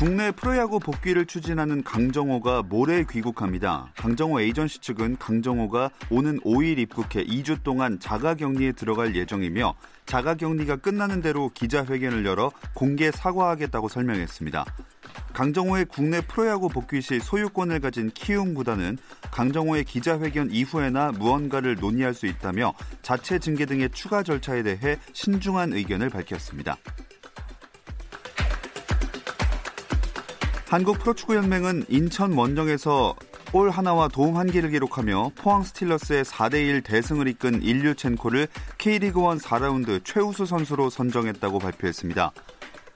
국내 프로야구 복귀를 추진하는 강정호가 모레 귀국합니다. 강정호 에이전시 측은 강정호가 오는 5일 입국해 2주 동안 자가격리에 들어갈 예정이며 자가격리가 끝나는 대로 기자회견을 열어 공개 사과하겠다고 설명했습니다. 강정호의 국내 프로야구 복귀 시 소유권을 가진 키움 구단은 강정호의 기자회견 이후에나 무언가를 논의할 수 있다며 자체 징계 등의 추가 절차에 대해 신중한 의견을 밝혔습니다. 한국 프로축구연맹은 인천 원정에서 골 하나와 도움 한 개를 기록하며 포항 스틸러스의 4대1 대승을 이끈 일류첸코를 K리그1 4라운드 최우수 선수로 선정했다고 발표했습니다.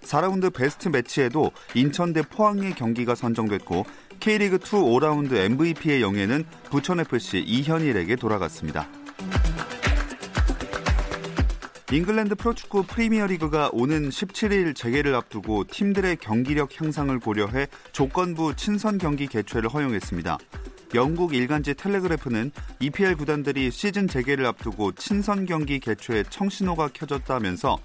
4라운드 베스트 매치에도 인천 대 포항의 경기가 선정됐고 K리그2 5라운드 MVP의 영예는 부천FC 이현일에게 돌아갔습니다. 잉글랜드 프로축구 프리미어리그가 오는 17일 재개를 앞두고 팀들의 경기력 향상을 고려해 조건부 친선 경기 개최를 허용했습니다. 영국 일간지 텔레그래프는 EPL 구단들이 시즌 재개를 앞두고 친선 경기 개최에 청신호가 켜졌다면서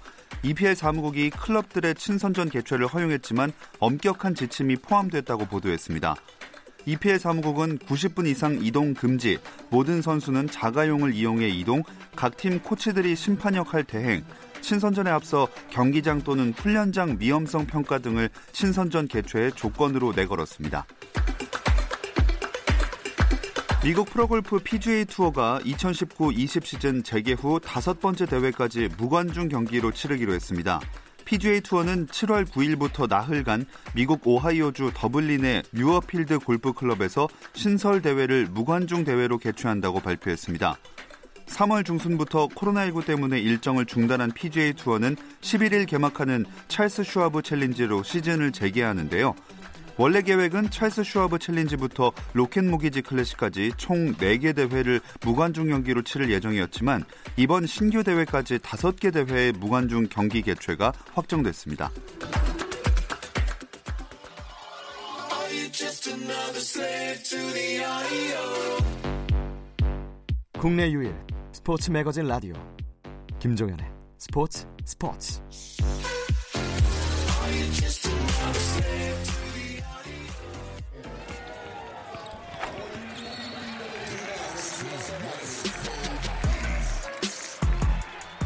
EPL 사무국이 클럽들의 친선전 개최를 허용했지만 엄격한 지침이 포함됐다고 보도했습니다. EPL 사무국은 90분 이상 이동 금지, 모든 선수는 자가용을 이용해 이동, 각 팀 코치들이 심판 역할 대행, 친선전에 앞서 경기장 또는 훈련장 위험성 평가 등을 친선전 개최의 조건으로 내걸었습니다. 미국 프로골프 PGA 투어가 2019-20 시즌 재개 후 다섯 번째 대회까지 무관중 경기로 치르기로 했습니다. PGA 투어는 7월 9일부터 나흘간 미국 오하이오주 더블린의 뮤어필드 골프 클럽에서 신설 대회를 무관중 대회로 개최한다고 발표했습니다. 3월 중순부터 코로나19 때문에 일정을 중단한 PGA 투어는 11일 개막하는 찰스 슈아브 챌린지로 시즌을 재개하는데요. 원래 계획은 찰스 슈아브 챌린지부터 로켓 모기지 클래식까지 총 4개 대회를 무관중 경기로 치를 예정이었지만 이번 신규 대회까지 5개 대회의 무관중 경기 개최가 확정됐습니다. 국내 유일 스포츠 매거진 라디오 김종현의 스포츠 스포츠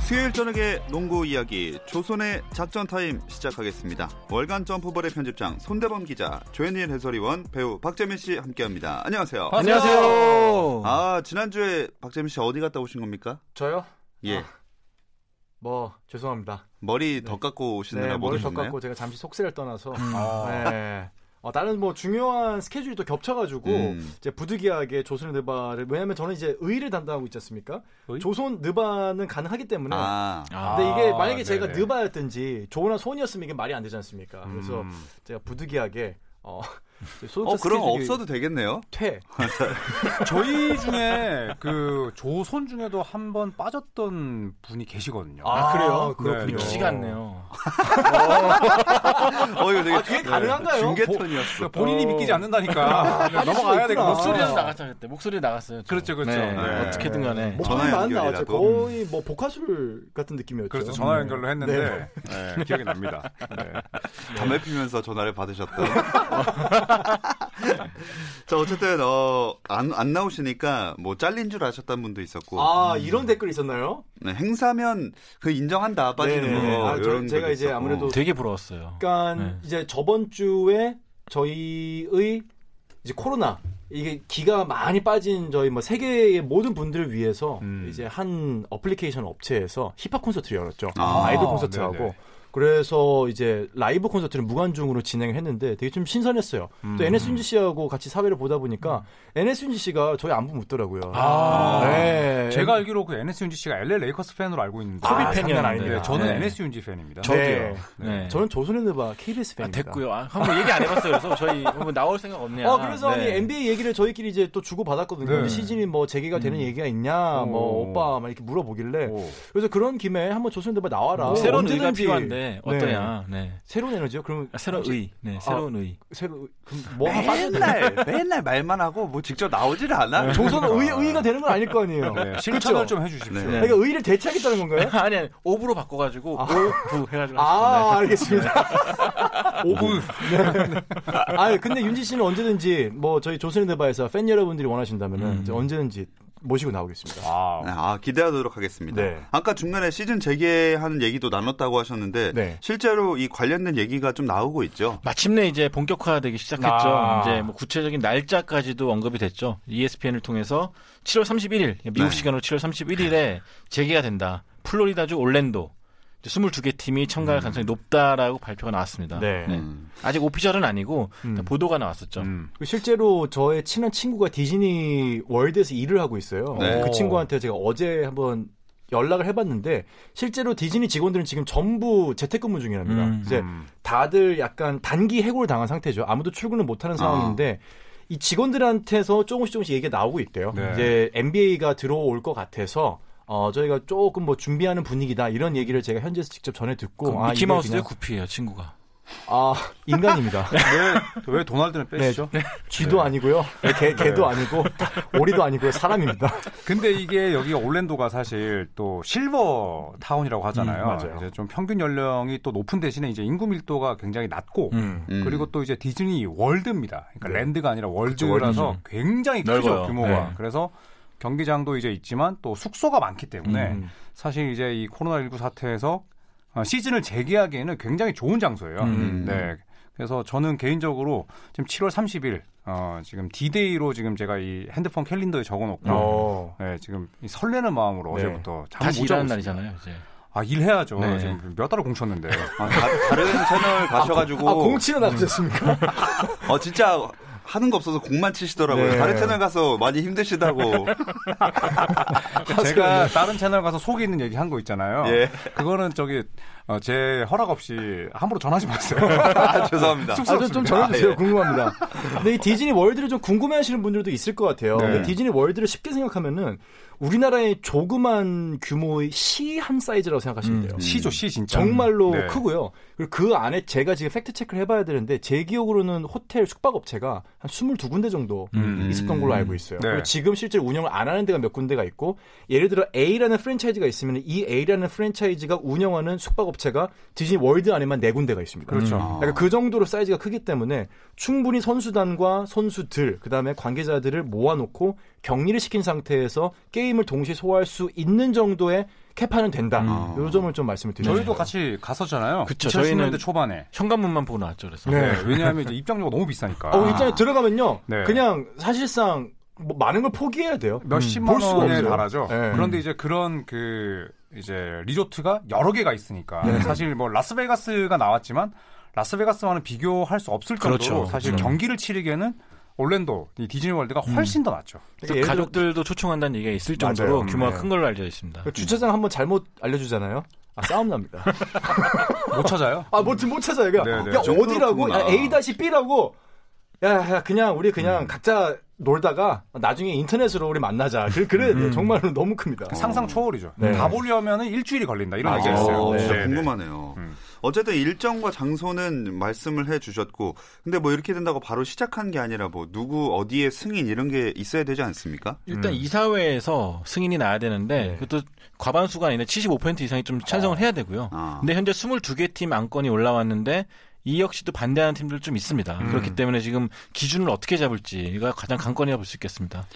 수요일 저녁의 농구 이야기 조선의 작전 타임 시작하겠습니다. 월간 점프볼의 편집장 손대범 기자, 조현일 해설위원, 배우 박재민 씨 함께합니다. 안녕하세요. 안녕하세요. 아 지난주에 박재민 씨 어디 갔다 오신 겁니까? 저요? 예. 아, 뭐 죄송합니다. 머리 더 깎고 오시느라 네, 못 머리 더 오셨나요? 깎고 제가 잠시 속세를 떠나서 음. 네. 어, 다른 뭐 중요한 스케줄이 또 겹쳐가지고 음. 이제 부득이하게 조선 느바를 왜냐면 저는 이제 의를 담당하고 있지 않습니까? 조선 느바는 가능하기 때문에 아, 근데 이게 아, 만약에 제가 네네. 느바였든지 조나 손이었으면 이게 말이 안 되지 않습니까? 그래서 음. 제가 부득이하게 어, 어 그럼 없어도 되겠네요. 퇴. 저희 중에 그 조선 중에도 한 번 빠졌던 분이 계시거든요. 아, 그래요? 네, 그렇군요. 믿기지가 않네요. 어 이거 되게 아, 그게 가능한가요? 중계턴이었어. 본인이 어. 믿기지 않는다니까 빠질 넘어가야 되고 있구나. 목소리는 아. 나갔죠 그때 목소리 나갔어요. 저. 그렇죠, 그렇죠. 네, 네. 어떻게든 간에 목소리 전화 많이 나왔죠. 거의 뭐 복화술 같은 느낌이었죠. 그렇죠. 전화 연결로 했는데 네. 네, 기억이 납니다. 네. 담배 피면서 전화를 받으셨던. 자 어쨌든 어 안 안 나오시니까 뭐 잘린 줄 아셨던 분도 있었고. 아 이런 댓글이 있었나요? 네, 행사면 그 인정한다 빠지는 네네. 거. 아, 저- 이런 제가 이제 있었고. 아무래도 되게 부러웠어요. 그러니까 네. 이제 저번 주에 저희의 이제 코로나 이게 기가 많이 빠진 저희 뭐 세계의 모든 분들을 위해서 음. 이제 한 어플리케이션 업체에서 힙합 콘서트를 열었죠. 아, 아, 이돌 콘서트하고 네네. 그래서 이제 라이브 콘서트를 무관중으로 진행을 했는데 되게 좀 신선했어요. 음. 또 NS 윤지 씨하고 같이 사회를 보다 보니까 NS 윤지 씨가 저희 안부 묻더라고요. 아, 네. 제가 알기로 그 NS 윤지 씨가 LA 레이커스 팬으로 알고 있는데 아, 팬이었는데. 장난 아닙니다. 네, 저는 네. NS 윤지 팬입니다. 저도요. 네. 네. 저는 조선의 느바 KBS 아, 팬입니다. 됐고요. 아, 한번 얘기 안 해봤어요. 그래서 저희 한번 나올 생각 없냐. 아, 그래서 아니 네. NBA 얘기를 저희끼리 이제 또 주고 받았거든요. 네. 시즌이 뭐 재개가 되는 얘기가 있냐, 뭐 오. 오빠 막 이렇게 물어보길래 오. 그래서 그런 김에 한번 조선의 느바 나와라. 뭐 새로운 언제든지. 필요한데 네. 어떠냐. 네. 새로운 에너지요? 그럼 아, 새로운 의. 네, 새로운 의. 새로 그럼 뭐? 맨날 맨날 말만 하고 뭐 직접 나오질 않아. 조선 의 의가 되는 건 아닐 거 아니에요. 네, 실천을 그쵸? 좀 해주십시오. 네. 그러니까 의를 대체하겠다는 건가요? 아니, 아니, of로 바꿔가지고, 아. of 해가지고. 아. 알겠습니다. of. 아, 근데 윤지 씨는 언제든지 뭐 저희 조선의 느바에서 팬 여러분들이 원하신다면은 음. 언제든지 모시고 나오겠습니다. 아, 네, 아, 기대하도록 하겠습니다. 네. 아까 중간에 시즌 재개하는 얘기도 나눴다고 하셨는데 네. 실제로 이 관련된 얘기가 좀 나오고 있죠. 마침내 이제 본격화되기 시작했죠. 아. 이제 뭐 구체적인 날짜까지도 언급이 됐죠. ESPN을 통해서 7월 31일, 미국 네. 시간으로 7월 31일에 재개가 된다. 플로리다주 올랜도. 22개 팀이 참가할 가능성이 높다라고 발표가 나왔습니다. 네. 음. 아직 오피셜은 아니고 음. 보도가 나왔었죠. 음. 그 실제로 저의 친한 친구가 디즈니 월드에서 일을 하고 있어요. 네. 그 친구한테 제가 어제 한번 연락을 해봤는데 실제로 디즈니 직원들은 지금 전부 재택근무 중이랍니다. 음. 이제 음. 다들 약간 단기 해고를 당한 상태죠. 아무도 출근을 못하는 아. 상황인데 이 직원들한테서 조금씩 조금씩 얘기가 나오고 있대요. 네. 이제 NBA가 들어올 것 같아서 어 저희가 조금 뭐 준비하는 분위기다 이런 얘기를 제가 현지에서 직접 전해 듣고 그 아, 미키마우스의 그냥- 구피예요, 친구가. 아 인간입니다. 왜, 왜 도날드는 빼시죠? 쥐도 아니고요, 개, 개도 아니고 오리도 아니고요, 사람입니다. 근데 이게 여기가 올랜도가 사실 또 실버 타운이라고 하잖아요. 음, 맞아요. 이제 좀 평균 연령이 또 높은 대신에 이제 인구 밀도가 굉장히 낮고 음. 음. 그리고 또 이제 디즈니 월드입니다. 그러니까 네. 랜드가 아니라 그쵸, 월드라서 월드죠. 굉장히 크죠 넓어요. 규모가. 네. 그래서 경기장도 이제 있지만 또 숙소가 많기 때문에 음. 사실 이제 이 코로나19 사태에서 어, 시즌을 재개하기에는 굉장히 좋은 장소예요. 음. 네. 그래서 저는 개인적으로 지금 7월 30일 어, 지금 D-Day로 지금 제가 이 핸드폰 캘린더에 적어놓고 어. 네, 지금 이 설레는 마음으로 네. 어제부터 잠을 다시 못 있습니다. 날이잖아요, 이제. 아 일해야죠. 네. 지금 몇 달을 공쳤는데. 아, 다, 른 채널 가셔가지고 아 공치는 나가셨습니까? 어 진짜 하는 거 없어서 공만 치시더라고요. 네. 다른 채널 가서 많이 힘드시다고. 제가 다른 채널 가서 속에 있는 얘기 한 거 있잖아요. 예. 그거는 저기 어, 제 허락 없이 함부로 전하지 마세요. 아, 죄송합니다. 아, 좀, 좀 전해주세요. 아, 예. 궁금합니다. 근데 이 디즈니 월드를 좀 궁금해하시는 분들도 있을 것 같아요. 네. 근데 디즈니 월드를 쉽게 생각하면은 우리나라의 조그만 규모의 시 한 사이즈라고 생각하시면 돼요. 음. 시죠 시 진짜. 정말로 네. 크고요. 그리고 그 안에 제가 지금 팩트 체크를 해봐야 되는데 제 기억으로는 호텔 숙박업체가 한 22군데 정도 음. 있었던 걸로 알고 있어요. 네. 그리고 지금 실제로 운영을 안 하는 데가 몇 군데가 있고 예를 들어 A라는 프랜차이즈가 있으면 이 A라는 프랜차이즈가 운영하는 숙박업체가 디즈니 월드 안에만 네 군데가 있습니다. 그렇죠. 아. 그러니까 그 정도로 사이즈가 크기 때문에 충분히 선수단과 선수들 그다음에 관계자들을 모아놓고 격리를 시킨 상태에서 게임 을 동시에 소화할 수 있는 정도의 캐파는 된다. 음. 요 점을 좀 말씀을 드리죠. 저희도 같이 갔었잖아요. 그쵸, 2010년대 저희는- 초반에. 현관문만 보고 나왔죠, 그래서. 네. 네, 왜냐하면 이제 입장료가 너무 비싸니까. 어, 입장에 들어가면요. 네. 그냥 사실상 뭐 많은 걸 포기해야 돼요. 몇십만 볼 수가 원에 없어요. 달하죠. 네. 그런데 이제 그런 그 이제 리조트가 여러 개가 있으니까 네. 사실 뭐 라스베가스가 나왔지만 라스베가스와는 비교할 수 없을 정도로 그렇죠. 사실 그렇죠. 경기를 치르기에는 올랜도 이 디즈니 월드가 훨씬 더 낫죠. 들어 가족들도 초청한다는 얘기가 있을 정도로 맞아요. 규모가 네. 큰 걸로 알려져 있습니다. 그 주차장 한번 잘못 알려주잖아요. 아, 싸움 납니다. 못 찾아요? 아, 뭐, 못 찾아요. 야, 네, 네. 야 어디라고? 야, A-B라고? 야, 야, 그냥, 우리 그냥 각자 놀다가 나중에 인터넷으로 우리 만나자. 그, 그래, 음. 정말로 너무 큽니다. 상상 초월이죠. 네. 가 보려면 일주일이 걸린다 이런 아, 얘기가 있어요. 어, 진짜 네, 네. 궁금하네요. 음. 어쨌든 일정과 장소는 말씀을 해 주셨고, 근데 뭐 이렇게 된다고 바로 시작한 게 아니라 뭐 누구 어디에 승인 이런 게 있어야 되지 않습니까? 일단 음. 이사회에서 승인이 나야 되는데 네. 그것도 과반수가 아니라 75% 이상이 좀 찬성을 해야 되고요. 아. 근데 현재 22개 팀 안건이 올라왔는데 이 역시도 반대하는 팀들 좀 있습니다. 음. 그렇기 때문에 지금 기준을 어떻게 잡을지가 가장 관건이라 볼 수 있겠습니다.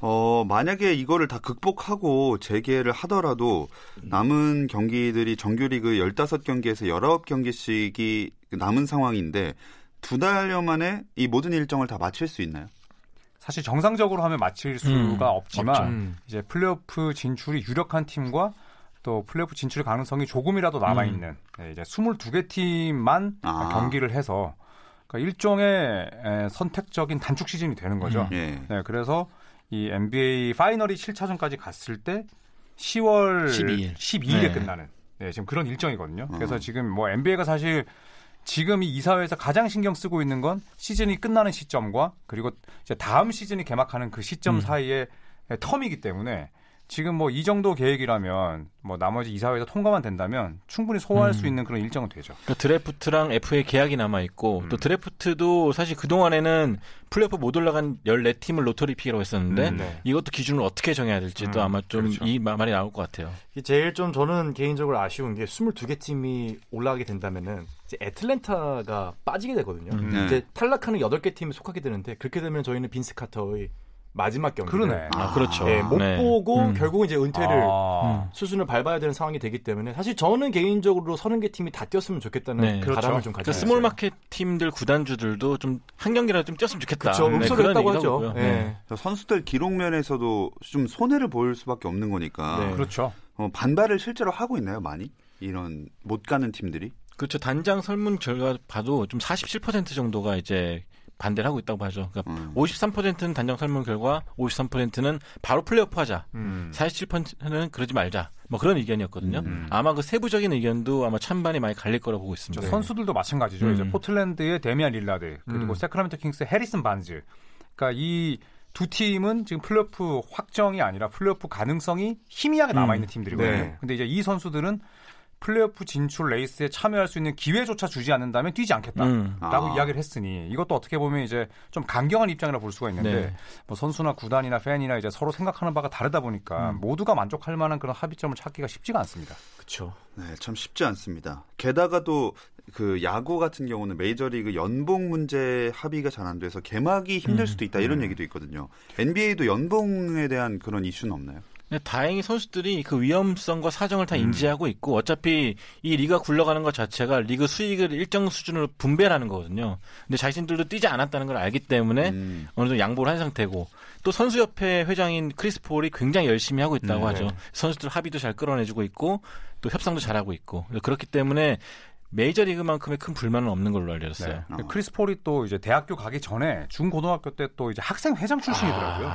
어, 만약에 이거를 다 극복하고 재개를 하더라도 남은 경기들이 정규리그 15경기에서 19경기씩이 남은 상황인데 두 달여 만에 이 모든 일정을 다 마칠 수 있나요? 사실 정상적으로 하면 마칠 수가 음, 없지만 음. 이제 플레이오프 진출이 유력한 팀과 또 플레이오프 진출 가능성이 조금이라도 남아 있는 네, 이제 22개 팀만 아. 경기를 해서 그러니까 일종의 에, 선택적인 단축 시즌이 되는 거죠. 예. 네, 그래서 이 NBA 파이널이 7차전까지 갔을 때 10월 12일. 12일에 네. 끝나는 네, 지금 그런 일정이거든요. 어. 그래서 지금 뭐 NBA가 사실 지금 이 이사회에서 가장 신경 쓰고 있는 건 시즌이 끝나는 시점과 그리고 이제 다음 시즌이 개막하는 그 시점 음. 사이의 텀이기 때문에 지금 뭐 이 정도 계획이라면 뭐 나머지 이사회에서 통과만 된다면 충분히 소화할 음. 수 있는 그런 일정은 되죠. 그러니까 드래프트랑 FA 계약이 남아 있고 음. 또 드래프트도 사실 그 동안에는 플레이오프 못 올라간 14팀을 lottery pick이라고 했었는데 음, 네. 이것도 기준을 어떻게 정해야 될지도 음, 아마 좀 그렇죠. 이 말이 나올 것 같아요. 이 제일 좀 저는 개인적으로 아쉬운 게 22개 팀이 올라가게 된다면은 이제 애틀랜타가 빠지게 되거든요. 음. 네. 이제 탈락하는 8개 팀에 속하게 되는데 그렇게 되면 저희는 빈스 카터의 마지막 경기를 그러네. 아, 그렇죠. 예, 못 네. 보고 음. 결국 이제 은퇴를 아. 수순을 밟아야 되는 상황이 되기 때문에 사실 저는 개인적으로 30개 팀이 다 뛰었으면 좋겠다는 네. 바람을 그렇죠. 좀 그러니까 가지고 small market 팀들 구단주들도 좀 한 경기라도 좀 뛰었으면 좋겠다. 그렇죠. 네, 음소를 그런 했다고 하죠. 예. 네. 선수들 기록 면에서도 좀 손해를 볼 수밖에 없는 거니까 네. 그렇죠. 어, 반발을 실제로 하고 있나요 많이 이런 못 가는 팀들이 그렇죠. 단장 설문 결과 봐도 좀 47% 정도가 이제 반대를 하고 있다고 봐죠. 그러니까 음. 53%는 단장 설문 결과, 53%는 바로 플레이오프 하자. 음. 47%는 그러지 말자. 뭐 그런 의견이었거든요. 음. 아마 그 세부적인 의견도 아마 찬반이 많이 갈릴 거라고 보고 있습니다. 저 선수들도 마찬가지죠. 음. 이제 포틀랜드의 데미안 릴라드 그리고 음. 새크라멘토 킹스의 해리슨 반즈. 그러니까 이 두 팀은 지금 플레이오프 확정이 아니라 플레이오프 가능성이 희미하게 남아 있는 음. 팀들이거든요. 네. 근데 이제 이 선수들은 플레이오프 진출 레이스에 참여할 수 있는 기회조차 주지 않는다면 뛰지 않겠다라고 음. 아. 이야기를 했으니 이것도 어떻게 보면 이제 좀 강경한 입장이라 볼 수가 있는데 네. 뭐 선수나 구단이나 팬이나 이제 서로 생각하는 바가 다르다 보니까 음. 모두가 만족할 만한 그런 합의점을 찾기가 쉽지가 않습니다. 그렇죠. 네, 참 쉽지 않습니다. 게다가 또 그 야구 같은 경우는 메이저리그 연봉 문제 합의가 잘 안 돼서 개막이 힘들 음. 수도 있다 이런 얘기도 있거든요. NBA도 연봉에 대한 그런 이슈는 없나요? 다행히 선수들이 그 위험성과 사정을 음. 다 인지하고 있고 어차피 이 리그가 굴러가는 것 자체가 리그 수익을 일정 수준으로 분배하는 거거든요. 근데 자신들도 뛰지 않았다는 걸 알기 때문에 음. 어느 정도 양보를 한 상태고 또 선수협회 회장인 크리스 폴이 굉장히 열심히 하고 있다고 네. 하죠. 선수들 합의도 잘 끌어내주고 있고 또 협상도 잘하고 있고 그렇기 때문에 메이저리그만큼의 큰 불만은 없는 걸로 알려졌어요. 어. 크리스 폴이 또 이제 대학교 가기 전에 중고등학교 때 또 이제 학생 회장 출신이더라고요.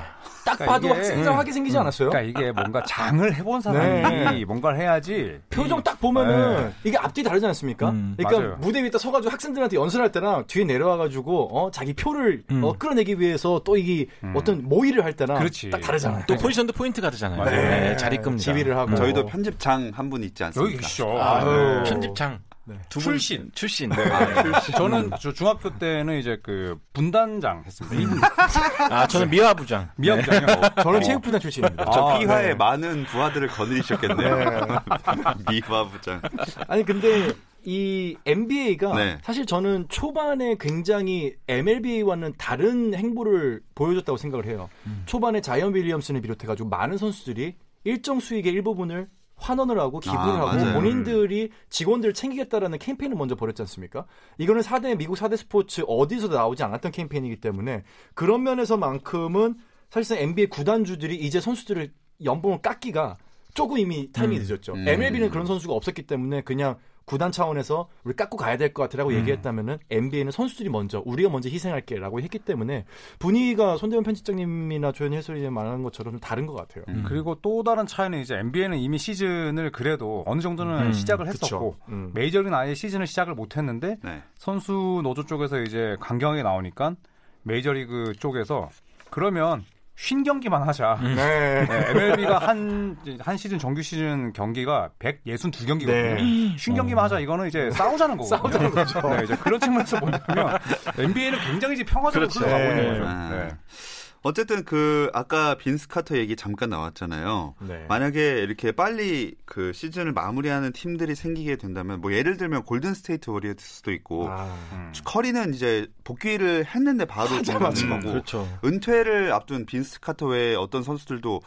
딱 그러니까 봐도 이게- 학생하게 생기지 않았어요? 그러니까 이게 뭔가 장을 해본 사람이 네. 뭔가를 해야지. 표정 이- 딱 보면은 네. 이게 앞뒤 다르지 않습니까? 음, 그러니까 맞아요. 무대 위에 딱 서가지고 학생들한테 연설할 때랑 뒤에 내려와가지고 어 자기 표를 음. 어, 끌어내기 위해서 또 이게 음. 어떤 모의를 할 때랑 그렇지. 딱 다르잖아요. 또 포지션도 포인트 가드잖아요. 맞아요. 네, 잘 이끕니다. 지휘를 하고 저희도 편집장 한 분 있지 않습니까? 여기 계시죠. 아유. 네. 편집장 네. 두 분- 출신. 출신. 저는 저 중학교 때는 이제 그 분단장 했습니다. 아 저는 미화부장. 미학장이요. 저는 체육부단 출신입니다. 저 아, 피하에 네. 많은 부하들을 거느리셨겠네요. 미화부장. 아니 근데 이 NBA가 네. 사실 저는 초반에 굉장히 MLB와는 다른 행보를 보여줬다고 생각을 해요. 초반에 자이언 윌리엄슨을 비롯해가지고 많은 선수들이 일정 수익의 일부분을 환원을 하고 기부를 아, 하고 맞아요. 본인들이 직원들을 챙기겠다라는 캠페인을 먼저 벌였지 않습니까? 이거는 4대 미국 4대 스포츠 어디서도 나오지 않았던 캠페인이기 때문에 그런 면에서만큼은 사실상 NBA 구단주들이 이제 선수들을 연봉을 깎기가 조금 이미 타이밍이 음. 늦었죠. 음. MLB는 그런 선수가 없었기 때문에 그냥 구단 차원에서 우리 깎고 가야 될 것 같아라고 음. 얘기했다면은 NBA는 선수들이 먼저 우리가 먼저 희생할게라고 했기 때문에 분위기가 손대원 편집장님이나 조현 해설이 말하는 것처럼 좀 다른 것 같아요. 음. 그리고 또 다른 차이는 이제 NBA는 이미 시즌을 그래도 어느 정도는 음, 시작을 했었고. 음. 메이저리그는 아예 시즌을 시작을 못했는데 네. 선수 노조 쪽에서 이제 강경하게 나오니까 메이저리그 쪽에서 그러면 쉰 경기만 하자. 네. MLB가 한, 한 시즌 정규 시즌 경기가 162 경기거든요. 네. 쉰 경기만 하자 이거는 이제 싸우자는 거거든요. 싸우자는 거죠. 네, 이제 그런 측면에서 본다면 NBA는 굉장히 이제 평화적으로 그렇죠. 흘러가고 있는 네. 거죠. 아. 네. 어쨌든 그 아까 빈스 카터 얘기 잠깐 나왔잖아요. 네. 만약에 이렇게 빨리 그 시즌을 마무리하는 팀들이 생기게 된다면 뭐 예를 들면 골든 스테이트 워리어스도 있고 아, 음. 커리는 이제 복귀를 했는데 바로 중단한 거고 그렇죠. 은퇴를 앞둔 빈스 카터 외에 어떤 선수들도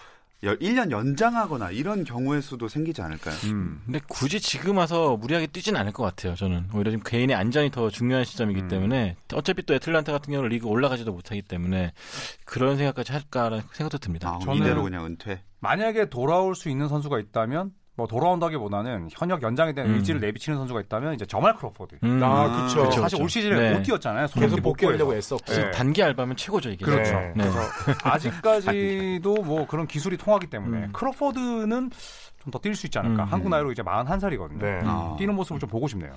1년 연장하거나 이런 경우의 수도 생기지 않을까요? 음. 근데 굳이 지금 와서 무리하게 뛰진 않을 것 같아요. 저는 오히려 지금 개인의 안전이 더 중요한 시점이기 음. 때문에 어차피 또 애틀란타 같은 경우는 리그 올라가지도 못하기 때문에 그런 생각까지 할까라는 생각도 듭니다. 아, 저는- 이대로 그냥 은퇴. 만약에 돌아올 수 있는 선수가 있다면 뭐 돌아온다기보다는 현역 연장에 대한 음. 의지를 내비치는 선수가 있다면 이제 자말 크로포드. 음. 아, 그쵸. 그쵸, 사실. 올 시즌에 네. 못 뛰었잖아요. 계속 복귀하려고. 애썼고. 네. 단기 알바면 최고죠 이게. 그렇죠. 네. 네. 그래서 아직까지도 뭐 그런 기술이 통하기 때문에 음. 크로포드는 좀 더 뛸 수 있지 않을까. 음. 한국 나이로 이제 41살이거든요. 네. 아. 뛰는 모습을 좀 보고 싶네요.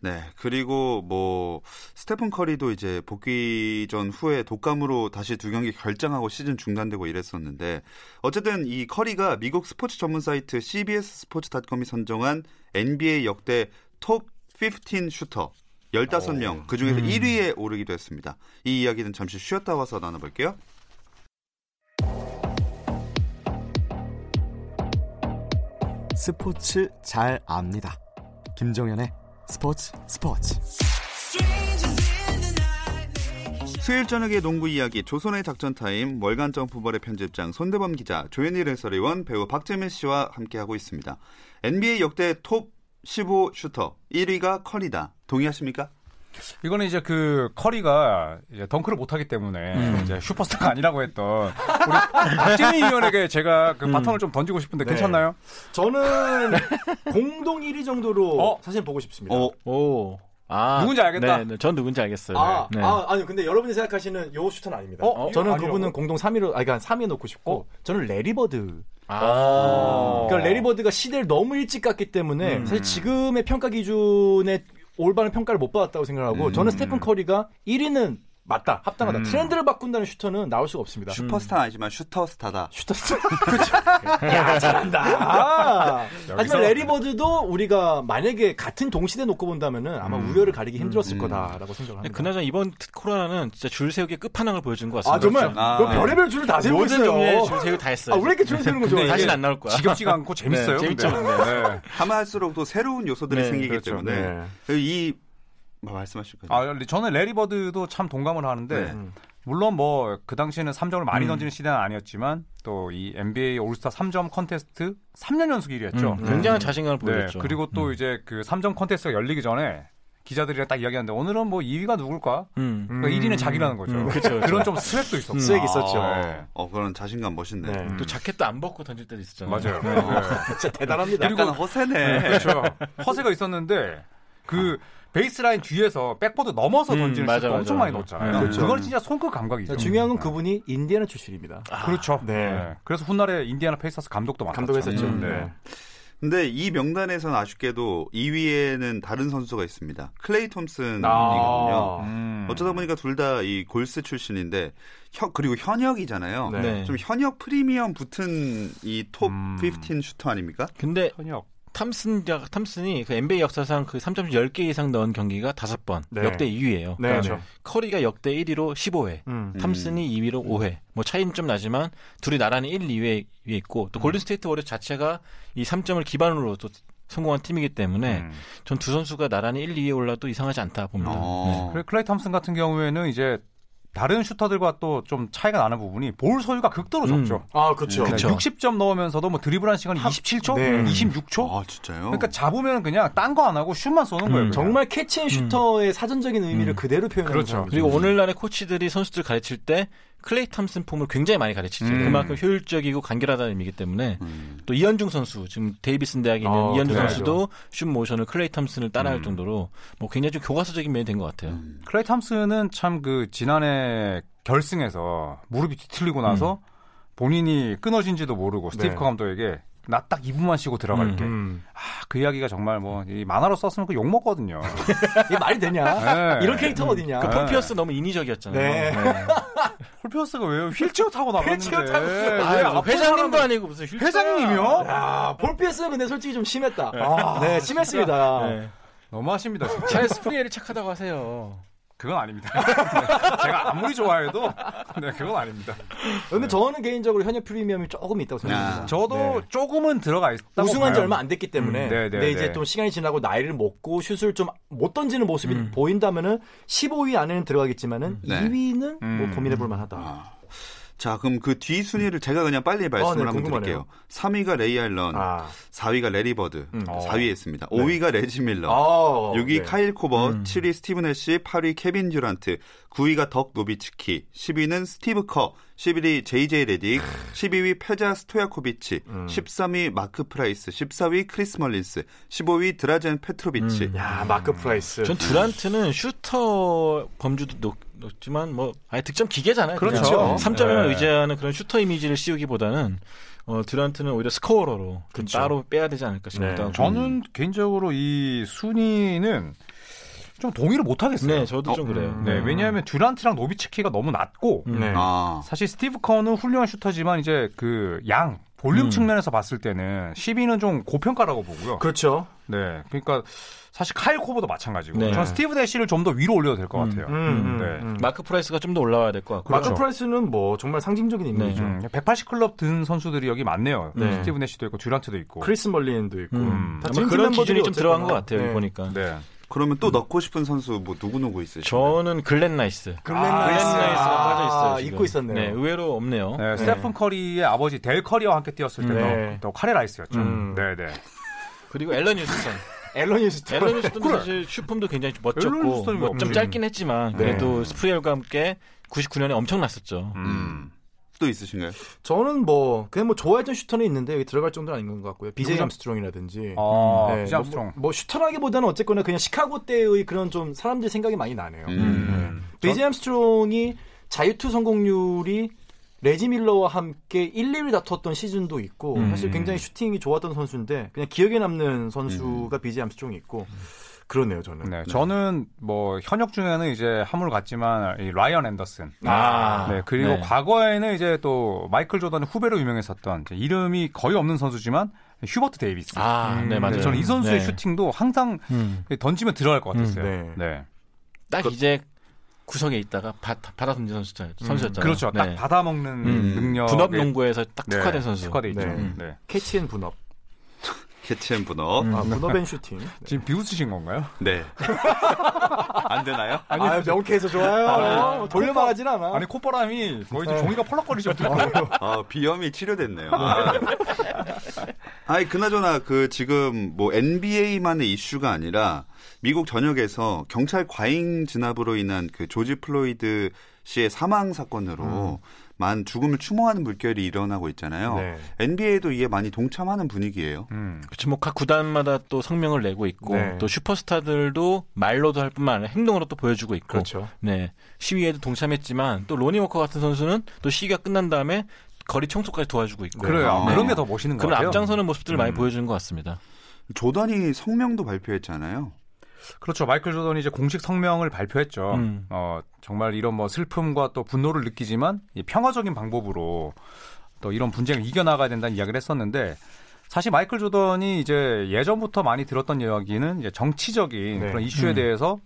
네. 그리고 뭐 스테픈 커리도 이제 복귀 전 후에 독감으로 다시 두 경기 결장하고 시즌 중단되고 이랬었는데 어쨌든 이 커리가 미국 스포츠 전문 사이트 CBS 스포츠닷컴이 선정한 NBA 역대 톱 15 슈터 15명 그 중에서 1위에 오르기도 했습니다. 이 이야기는 잠시 쉬었다 와서 나눠볼게요. 스포츠 잘 압니다. 김종현의 스포츠 스포츠. 수요일 저녁의 농구 이야기 조손의 작전 타임 월간 점프볼의 편집장 손대범 기자 조현일 해설위원 배우 박재민 씨와 함께하고 있습니다. NBA 역대 톱 15 슈터 1위가 커리다. 동의하십니까? 이거는 이제 그 커리가 이제 덩크를 못하기 때문에 음. 이제 슈퍼스타가 아니라고 했던 우리 박재민 위원에게 제가 그 음. 바톤을 좀 던지고 싶은데 네. 괜찮나요? 저는 공동 1위 정도로 어? 사실 보고 싶습니다. 어, 오. 아, 누군지 알겠다. 네, 네, 전 누군지 알겠어요. 아, 네. 아, 아니 근데 여러분이 생각하시는 요 슈터는 아닙니다. 어? 저는 아니라고요? 그분은 공동 3위로 아니 그러니까 3위에 놓고 싶고 저는 래리 버드. 아. 그러니까 래리 버드가 시대를 너무 일찍 갔기 때문에 음. 사실 지금의 평가 기준에 올바른 평가를 못 받았다고 생각하고 음. 저는 스테픈 커리가 1위는 맞다 합당하다 음. 트렌드를 바꾼다는 슈터는 나올 수가 없습니다. 슈퍼스타는 아니지만 슈터스타다. 슈터 그렇죠. 야 잘한다. 하지만 래리 버드도 우리가 만약에 같은 동시대 놓고 본다면은 아마 우열을 가리기 힘들었을 음. 거다라고 생각을 합니다. 그나저나 이번 코로나는 진짜 줄 세우기 끝판왕을 보여준 것 같습니다. 아 정말 아. 그 별의별 줄을 다 세우고 모든 종류의 있어요. 줄 세우기 다 했어요. 아, 왜 이렇게 줄 세우는 거죠? 다시는 안 나올 거야. 지겹지가 않고 재밌어요. 네, 재밌죠. 근데. 네. 하면 할수록 또 새로운 요소들이 네, 생기기 그렇죠. 때문에 이 뭐 말씀하실 거예요. 아, 저는 래리 버드도 참 동감을 하는데 네. 물론 뭐 그 당시에는 3점을 많이 음. 던지는 시대는 아니었지만 또 이 NBA 올스타 3점 컨테스트 3년 연속 1위였죠. 음, 굉장한 자신감을 네. 보여줬죠. 그리고 또 음. 이제 그 3점 컨테스트가 열리기 전에 기자들이랑 딱 이야기하는데 오늘은 뭐 2위가 누굴까? 음. 그러니까 1위는 자기라는 거죠. 음, 그쵸, 그쵸. 그런 좀 swag도 있었고. swag 있었죠. 네. 어, 그런 자신감 멋있네. 네. 또 자켓도 안 벗고 던질 때도 있었잖아요. 맞아요. 네. 네. 진짜 대단합니다. 약간 허세네. 그렇죠. 허세가 있었는데 그 베이스라인 뒤에서 백보드 넘어서 음, 던지는 맞아, 슛도 맞아, 엄청 많이 맞아. 넣었잖아요. 네. 그렇죠. 그건 진짜 손끝 감각이죠. 중요한 건 네. 그분이 인디애나 출신입니다. 그렇죠. 네. 네. 그래서 훗날에 인디애나 페이서스 감독도 맡았죠. 감독했었죠. 음, 네. 근데 이 명단에서는 아쉽게도 2위에는 다른 선수가 있습니다. 클레이 톰슨이거든요. 아. 음. 어쩌다 보니까 둘 다 이 골스 출신인데 현- 그리고 현역이잖아요. 네. 네. 좀 현역 프리미엄 붙은 이톱 음. 15 슈터 아닙니까? 근데 현역. 탐슨 탐슨이 그 NBA 역사상 그 3점 10개 이상 넣은 경기가 5번. 네. 역대 2위예요. 네. 그렇죠. 커리가 역대 1위로 15회. 음. 탐슨이 2위로 5회. 뭐 차이는 좀 나지만 둘이 나란히 1, 2위에 위에 있고 또 골든 스테이트 워리어 자체가 이 3점을 기반으로 또 성공한 팀이기 때문에 음. 전 두 선수가 나란히 1, 2위에 올라도 이상하지 않다 봅니다. 어. 그래 클레이 탐슨 같은 경우에는 이제 다른 슈터들과 또 좀 차이가 나는 부분이 볼 소유가 극도로 음. 적죠. 아 그렇죠. 네, 그쵸. 60점 넣으면서도 뭐 드리블한 시간이 27초, 네. 26초. 아 진짜요? 그러니까 잡으면 그냥 딴 거 안 하고 슛만 쏘는 거예요. 음, 그냥. 정말 catch and shooter의 사전적인 의미를 음. 그대로 표현하는 그렇죠. 사람이죠. 그리고 오늘날의 코치들이 선수들 가르칠 때 클레이 탐슨 폼을 굉장히 많이 가르치죠. 음. 그만큼 효율적이고 간결하다는 의미이기 때문에 음. 또 이현중 선수 지금 데이비슨 대학에 있는 어, 이현중 그래야죠. 선수도 슛 모션을 클레이 탐슨을 따라할 음. 정도로 뭐 굉장히 좀 교과서적인 면이 된 것 같아요. 음. 클레이 탐슨은 참 그 지난해 결승에서 무릎이 뒤틀리고 나서 본인이 끊어진지도 모르고 스티브 네. 커 감독에게 나 딱 2분만 쉬고 들어갈게. 음. 아, 그 이야기가 정말 뭐 이 만화로 썼으면 그 욕 먹거든요. 이게 말이 되냐? 네. 이런 캐릭터 어디냐? 그 네. 폴 피어스 너무 인위적이었잖아요. 네. 폴 피어스가 왜요? 휠체어 타고 나갔는데. 휠체어 타고 왜 아, 아픈 회장님도 사람을- 아니고 무슨 휠체어. 회장님이요? 야, 폴 피어스는 근데 솔직히 좀 심했다. 아, 네, 심했습니다. 네. 너무하십니다. 진짜. 찰스 프리엘이 착하다고 하세요. 그건 아닙니다. 네, 제가 아무리 좋아해도 네, 그건 아닙니다. 근데 저는 개인적으로 현역 프리미엄이 조금 있다고 생각합니다. 야, 저도 네. 조금은 들어가 있다고 우승한 지. 얼마 안 됐기 때문에 음, 네, 네, 근데 이제 네. 좀 시간이 지나고 나이를 먹고 슛을 좀 못 던지는 모습이 음. 보인다면은 15위 안에는 들어가겠지만은 네. 2위는 뭐 음. 고민해 볼 만하다. 아. 자, 그럼 그 뒤 순위를 제가 그냥 빨리 말씀을 아, 네, 한번 궁금하네요. 드릴게요. 3위가 레이 알런, 아. 4위가 레리 버드, 음. 4위에 있습니다. 5위가 레지 밀러, 아, 6위 네. 카일 코버, 음. 7위 스티브 내쉬, 8위 케빈 듀란트, 9위가 덕 노비츠키, 10위는 스티브 커, 11위 JJ 레딕, 12위 페자 스토야코비치, 음. 13위 마크 프라이스, 14위 크리스 멀린, 15위 드라젠 페트로비치. 음. 야, 마크 프라이스. 전 두란트는 슈터 범주도 높, 높지만 뭐 아예 득점 기계잖아요. 그렇죠. 그냥 3점에만 네. 의지하는 그런 슈터 이미지를 씌우기보다는 어, 두란트는 오히려 scorer로 좀 그렇죠. 따로 빼야 되지 않을까 싶기도 네. 저는 개인적으로 이 순위는 좀 동의를 못 하겠어요. 네, 저도 좀 어, 그래요. 네, 왜냐하면 듀란트랑 노비츠키가 너무 낮고 음. 네. 아, 사실 스티브 커는 훌륭한 슈터지만 이제 그 양 볼륨 음. 측면에서 봤을 때는 10위는 좀 고평가라고 보고요. 그렇죠. 네, 그러니까 사실 카일 코버도 마찬가지고. 네. 전 스티브 내시를 좀 더 위로 올려도 될것 음. 같아요. 음, 음, 네. 음. 마크 프라이스가 좀 더 올라와야 될 것 같고. 마크 그렇죠. 프라이스는 뭐 정말 상징적인 인물이죠. 음, 180클럽 든 선수들이 여기 많네요. 네. 스티브 내시도 있고 듀란트도 있고. 크리스 멀린도 있고. 음. 다 아마 찐 그런 기준이 좀 들어간 것. 같아요. 네. 보니까. 네. 그러면 또 넣고 싶은 선수 뭐 누구 누구 있으세요? 저는 글렌 라이스. 글렌 글렌 라이스. 아, 빠져 있어요. 지금. 잊고 있었네요. 네, 의외로 없네요. 네, 스테픈 커리의 아버지 델 커리와 함께 뛰었을 때도 네. 또 카레 라이스였죠. 음. 네, 네. 그리고 앨런 휴스턴. 앨런 히스턴. 앨런 휴스턴도 사실 슛폼도 굉장히 좀 멋졌고 뭐좀 없지. 짧긴 했지만 네. 그래도 스프리엘과 함께 99년에 엄청났었죠. 음. 또 있으신가요? 저는 뭐 그냥 뭐 좋아했던 슈터는 있는데 여기 들어갈 정도는 아닌 것 같고요. 누구죠? 암스트롱이라든지. 아, 네, 비제이 뭐, 암스트롱. 뭐, 뭐 슈터라기보다는 어쨌거나 그냥 시카고 때의 그런 좀 사람들 생각이 많이 나네요. 음. 비제이 암스트롱이 자유투 성공률이 레지 밀러와 함께 1, 2위 다퉜던 시즌도 있고 음. 사실 굉장히 슈팅이 좋았던 선수인데 그냥 기억에 남는 선수가 비제이 암스트롱이 있고 그러네요 저는. 네, 저는 뭐 현역 중에는 이제 한물 갔지만 이 라이언 앤더슨. 아, 네, 그리고 네. 과거에는 이제 또 마이클 조던 후배로 유명했었던 이제 이름이 거의 없는 선수지만 휴버트 데이비스. 아, 네, 음, 맞아요. 네, 저는 이 선수의 네. 슈팅도 항상 음. 던지면 들어갈 것 같았어요. 음, 네. 네. 딱 이제 구석에 있다가 받, 받아 던진 선수잖아요. 선수였잖아요. 그렇죠. 딱 네. 받아 먹는 음. 능력. 분업 농구에서 딱 네, 특화된 선수. 특화돼 있죠. 네. 네. catch and 분업. catch and 분업. 음. 아, 분업 and 슈팅. 지금 비웃으신 건가요? 네. 안 되나요? 아니, 아, 명쾌해서 좋아요. 어, 돌려 말하진 않아. 아니 콧바람이 거의 좀 네. 종이가 펄럭거리죠. 아, 비염이 치료됐네요. 아니, 그나저나 그 지금 뭐 NBA만의 이슈가 아니라 미국 전역에서 경찰 과잉 진압으로 인한 그 조지 플로이드 씨의 사망 사건으로 만 죽음을 추모하는 물결이 일어나고 있잖아요. 네. NBA도 이에 많이 동참하는 분위기예요. 음. 그렇죠. 뭐각 구단마다 또 성명을 내고 있고 네. 또 슈퍼스타들도 말로도 할 뿐만 아니라 행동으로 또 보여주고 있고 그렇죠. 네 시위에도 동참했지만 또 로니 워커 같은 선수는 또 시위가 끝난 다음에 거리 청소까지 도와주고 있고 그래요. 아. 그런 게 더 멋있는 것 그런 같아요. 앞장서는 모습들을 많이 음. 보여주는 것 같습니다. 조던이 성명도 발표했잖아요. 그렇죠. 마이클 조던이 이제 공식 성명을 발표했죠. 음. 어, 정말 이런 뭐 슬픔과 또 분노를 느끼지만 이 평화적인 방법으로 또 이런 분쟁을 이겨나가야 된다는 이야기를 했었는데 사실 마이클 조던이 이제 예전부터 많이 들었던 이야기는 이제 정치적인 네. 그런 이슈에 음. 대해서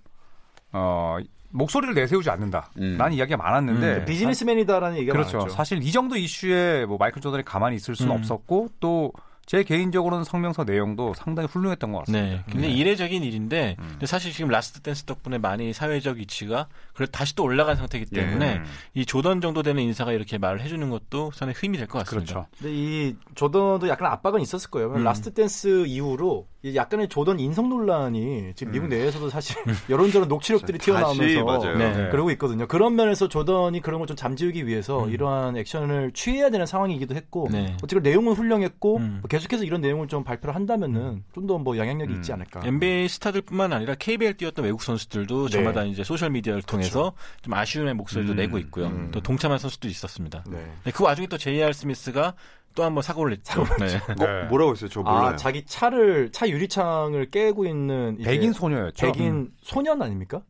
어, 목소리를 내세우지 않는다. 음. 라는 이야기가 많았는데 음, 비즈니스맨이다라는 얘기가 그렇죠. 많았죠. 사실 이 정도 이슈에 뭐 마이클 조던이 가만히 있을 수는 음. 없었고 또 제 개인적으로는 성명서 내용도 상당히 훌륭했던 것 같습니다. 네, 굉장히 이례적인 일인데 음. 근데 사실 지금 라스트 댄스 덕분에 많이 사회적 위치가 그래 다시 또 올라간 상태이기 예. 때문에 음. 이 조던 정도 되는 인사가 이렇게 말을 해주는 것도 상당히 힘이 될 것 같습니다. 그렇죠. 근데 이 조던도 약간 압박은 있었을 거예요. 음. 라스트 댄스 이후로 이 약간의 조던 인성 논란이 지금 미국 내에서도 사실 이런저런 녹취록들이 다시 튀어나오면서 맞아요. 네. 네. 그러고 있거든요. 그런 면에서 조던이 그런 걸 좀 잠재우기 위해서 음. 이러한 액션을 취해야 되는 상황이기도 했고 네. 어쨌든 내용은 훌륭했고 음. 뭐 계속해서 이런 내용을 좀 발표를 한다면은 좀 더 뭐 영향력이 음. 있지 않을까. NBA 스타들뿐만 아니라 KBL 뛰었던 외국 선수들도 네. 저마다 이제 소셜 미디어를 통해서 좀 아쉬움의 목소리도 음, 내고 있고요. 음. 또 동참한 선수도 있었습니다. 네. 네, 그 와중에 또 J.R. 스미스가 또 한 번 사고를 냈죠. 네. 뭐, 네. 뭐라고 했어요? 저 몰라요. 아 자기 차를 차 유리창을 깨고 있는 이제 백인 소녀였죠. 백인 소년 아닙니까?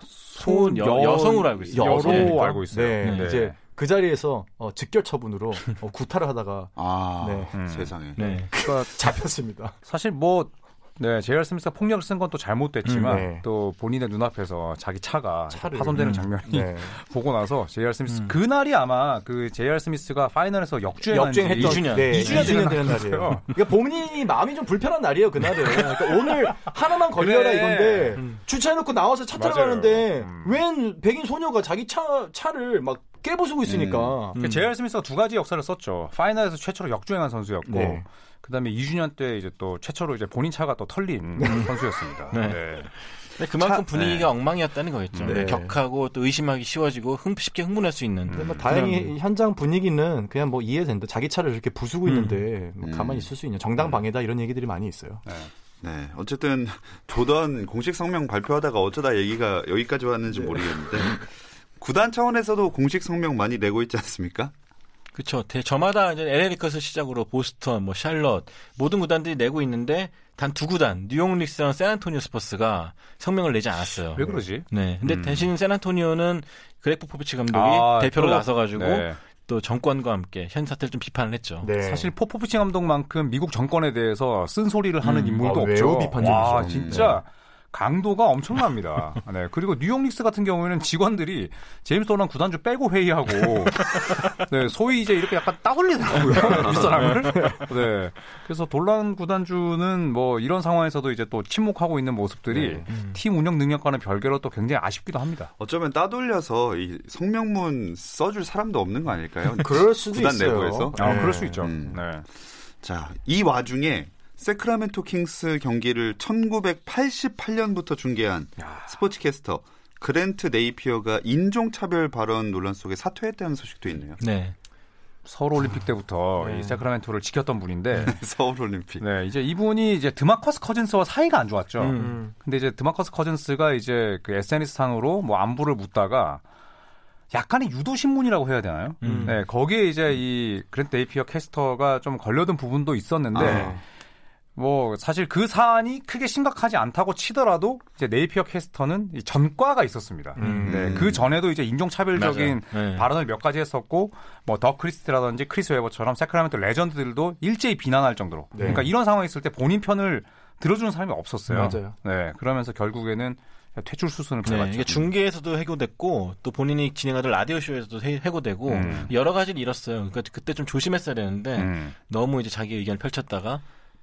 소은 여, 여성으로 알고 있어요. 여로 네. 알고 있어요. 네, 네. 이제 그 자리에서 어, 즉결 처분으로 어, 구타를 하다가 아, 네. 음. 세상에. 네. 그러니까 잡혔습니다. 사실 뭐 네, 제이알 스미스가 폭력을 쓴 건 또 잘못됐지만 음, 네. 또 본인의 눈앞에서 자기 차가 차를. 파손되는 음. 장면이 네. 보고 나서 제이알 스미스 음. 그날이 아마 그 제이알 스미스가 파이널에서 역주행한 역주행했던 지 2주년. 네, 2주년 2주년 되는. 날이에요. 그러니까 본인이 마음이 좀 불편한 날이에요 그날은. 그러니까 오늘 하나만 걸려라 그래. 이건데 음. 주차해 놓고 나와서 차 타러. 가는데 음. 웬 백인 소녀가 자기 차 차를 막 깨부수고 있으니까. 음. 제일 스미스가 두 가지 역사를 썼죠. 파이널에서 최초로 역주행한 선수였고, 네. 그다음에 2주년 때 이제 또 최초로 이제 본인 차가 또 털린 선수였습니다. 네. 네. 근데 그만큼 차- 분위기가 엉망이었다는 거겠죠. 네. 격하고 또 의심하기 쉬워지고 흥, 쉽게 흥분할 수 있는. 뭐 그런- 다행히 현장 분위기는 그냥 뭐 이해된다. 자기 차를 이렇게 부수고 음. 있는데 뭐 음. 가만히 있을 수 있냐. 정당 방위다 이런 얘기들이 많이 있어요. 네, 어쨌든 조던 공식 성명 발표하다가 어쩌다 얘기가 여기까지 왔는지 모르겠는데 구단 차원에서도 공식 성명 많이 내고 있지 않습니까? 그렇죠. 저마다 이제 LA 레이커스 시작으로 보스턴, 뭐 샬럿 모든 구단들이 내고 있는데 단 두 구단 뉴욕 닉스랑 샌안토니오 스퍼스가 성명을 내지 않았어요. 왜 그러지? 네. 근데 음. 대신 샌안토니오는 그렉 포포비치 감독이 아, 대표로 또, 나서가지고 네. 또 정권과 함께 현 사태를 좀 비판을 했죠. 네. 사실 포포비치 감독만큼 미국 정권에 대해서 쓴 소리를 하는 음. 인물도 아, 없죠. 매우 비판적이죠. 와, 진짜 강도가 엄청납니다. 네. 그리고 뉴욕 닉스 같은 경우에는 직원들이 제임스 돌란 구단주 빼고 회의하고 네, 소위 이제 이렇게 약간 따돌리더라고요. 윗사람을. 네. 그래서 돌란 구단주는 뭐 이런 상황에서도 이제 또 침묵하고 있는 모습들이 네. 팀 운영 능력과는 별개로 또 굉장히 아쉽기도 합니다. 어쩌면 따돌려서 이 성명문 써줄 사람도 없는 거 아닐까요? 그럴 수도 구단 있어요. 내부에서? 아, 네. 그럴 수 있죠. 음. 네. 자, 이 와중에 세크라멘토 킹스 경기를 1988년부터 중계한 스포츠캐스터 그랜트 네이피어가 인종차별 발언 논란 속에 사퇴했다는 소식도 있네요. 네. 서울 올림픽 때부터 네. 이 세크라멘토를 지켰던 분인데 서울 올림픽. 네, 이제 이분이 이제 드마커스 커즌스와 사이가 안 좋았죠. 음. 음. 근데 이제 드마커스 커즌스가 이제 그 SNS 상으로 뭐 안부를 묻다가 약간의 유도 신문이라고 해야 되나요? 음. 네, 거기에 이제 이 그랜트 네이피어 캐스터가 좀 걸려든 부분도 있었는데 아. 뭐 사실 그 사안이 크게 심각하지 않다고 치더라도 이제 네이피어 캐스터는 이 전과가 있었습니다. 음. 네, 그 전에도 이제 인종차별적인. 네. 발언을 몇 가지 했었고 뭐 더그 크리스티라든지 크리스 웨버처럼 세크라멘토 레전드들도 일제히 비난할 정도로 네. 그러니까 이런 상황이 있을 때 본인 편을 들어주는 사람이 없었어요. 맞아요. 네, 그러면서 결국에는 퇴출 수순을 네, 밟았죠. 이게 중계에서도 해고됐고 또 본인이 진행하던 라디오 쇼에서도 해- 해고되고 음. 여러 가지를 잃었어요. 그러니까 그때 좀 조심했어야 되는데 음. 너무 이제 자기 의견을 펼쳤다가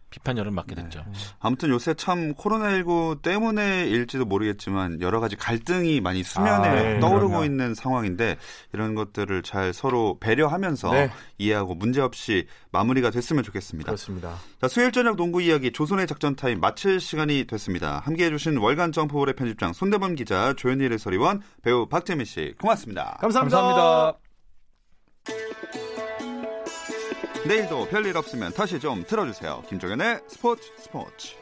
비판 열을 맞게 됐죠. 아무튼 요새 참 코로나19 때문에일지도 모르겠지만 여러 가지 갈등이 많이 수면에 아, 네, 떠오르고 그럼요. 있는 상황인데 이런 것들을 잘 서로 배려하면서 네. 이해하고 문제없이 마무리가 됐으면 좋겠습니다. 그렇습니다. 자, 수요일 저녁 농구 이야기 조손의 작전 타임 마칠 시간이 됐습니다. 함께 해 주신 월간 점프볼의 편집장 손대범 기자, 조현일 해설위원, 배우 박재민 씨 고맙습니다. 감사합니다. 감사합니다. 내일도 별일 없으면 다시 좀 틀어주세요. 김종현의 스포츠 스포츠.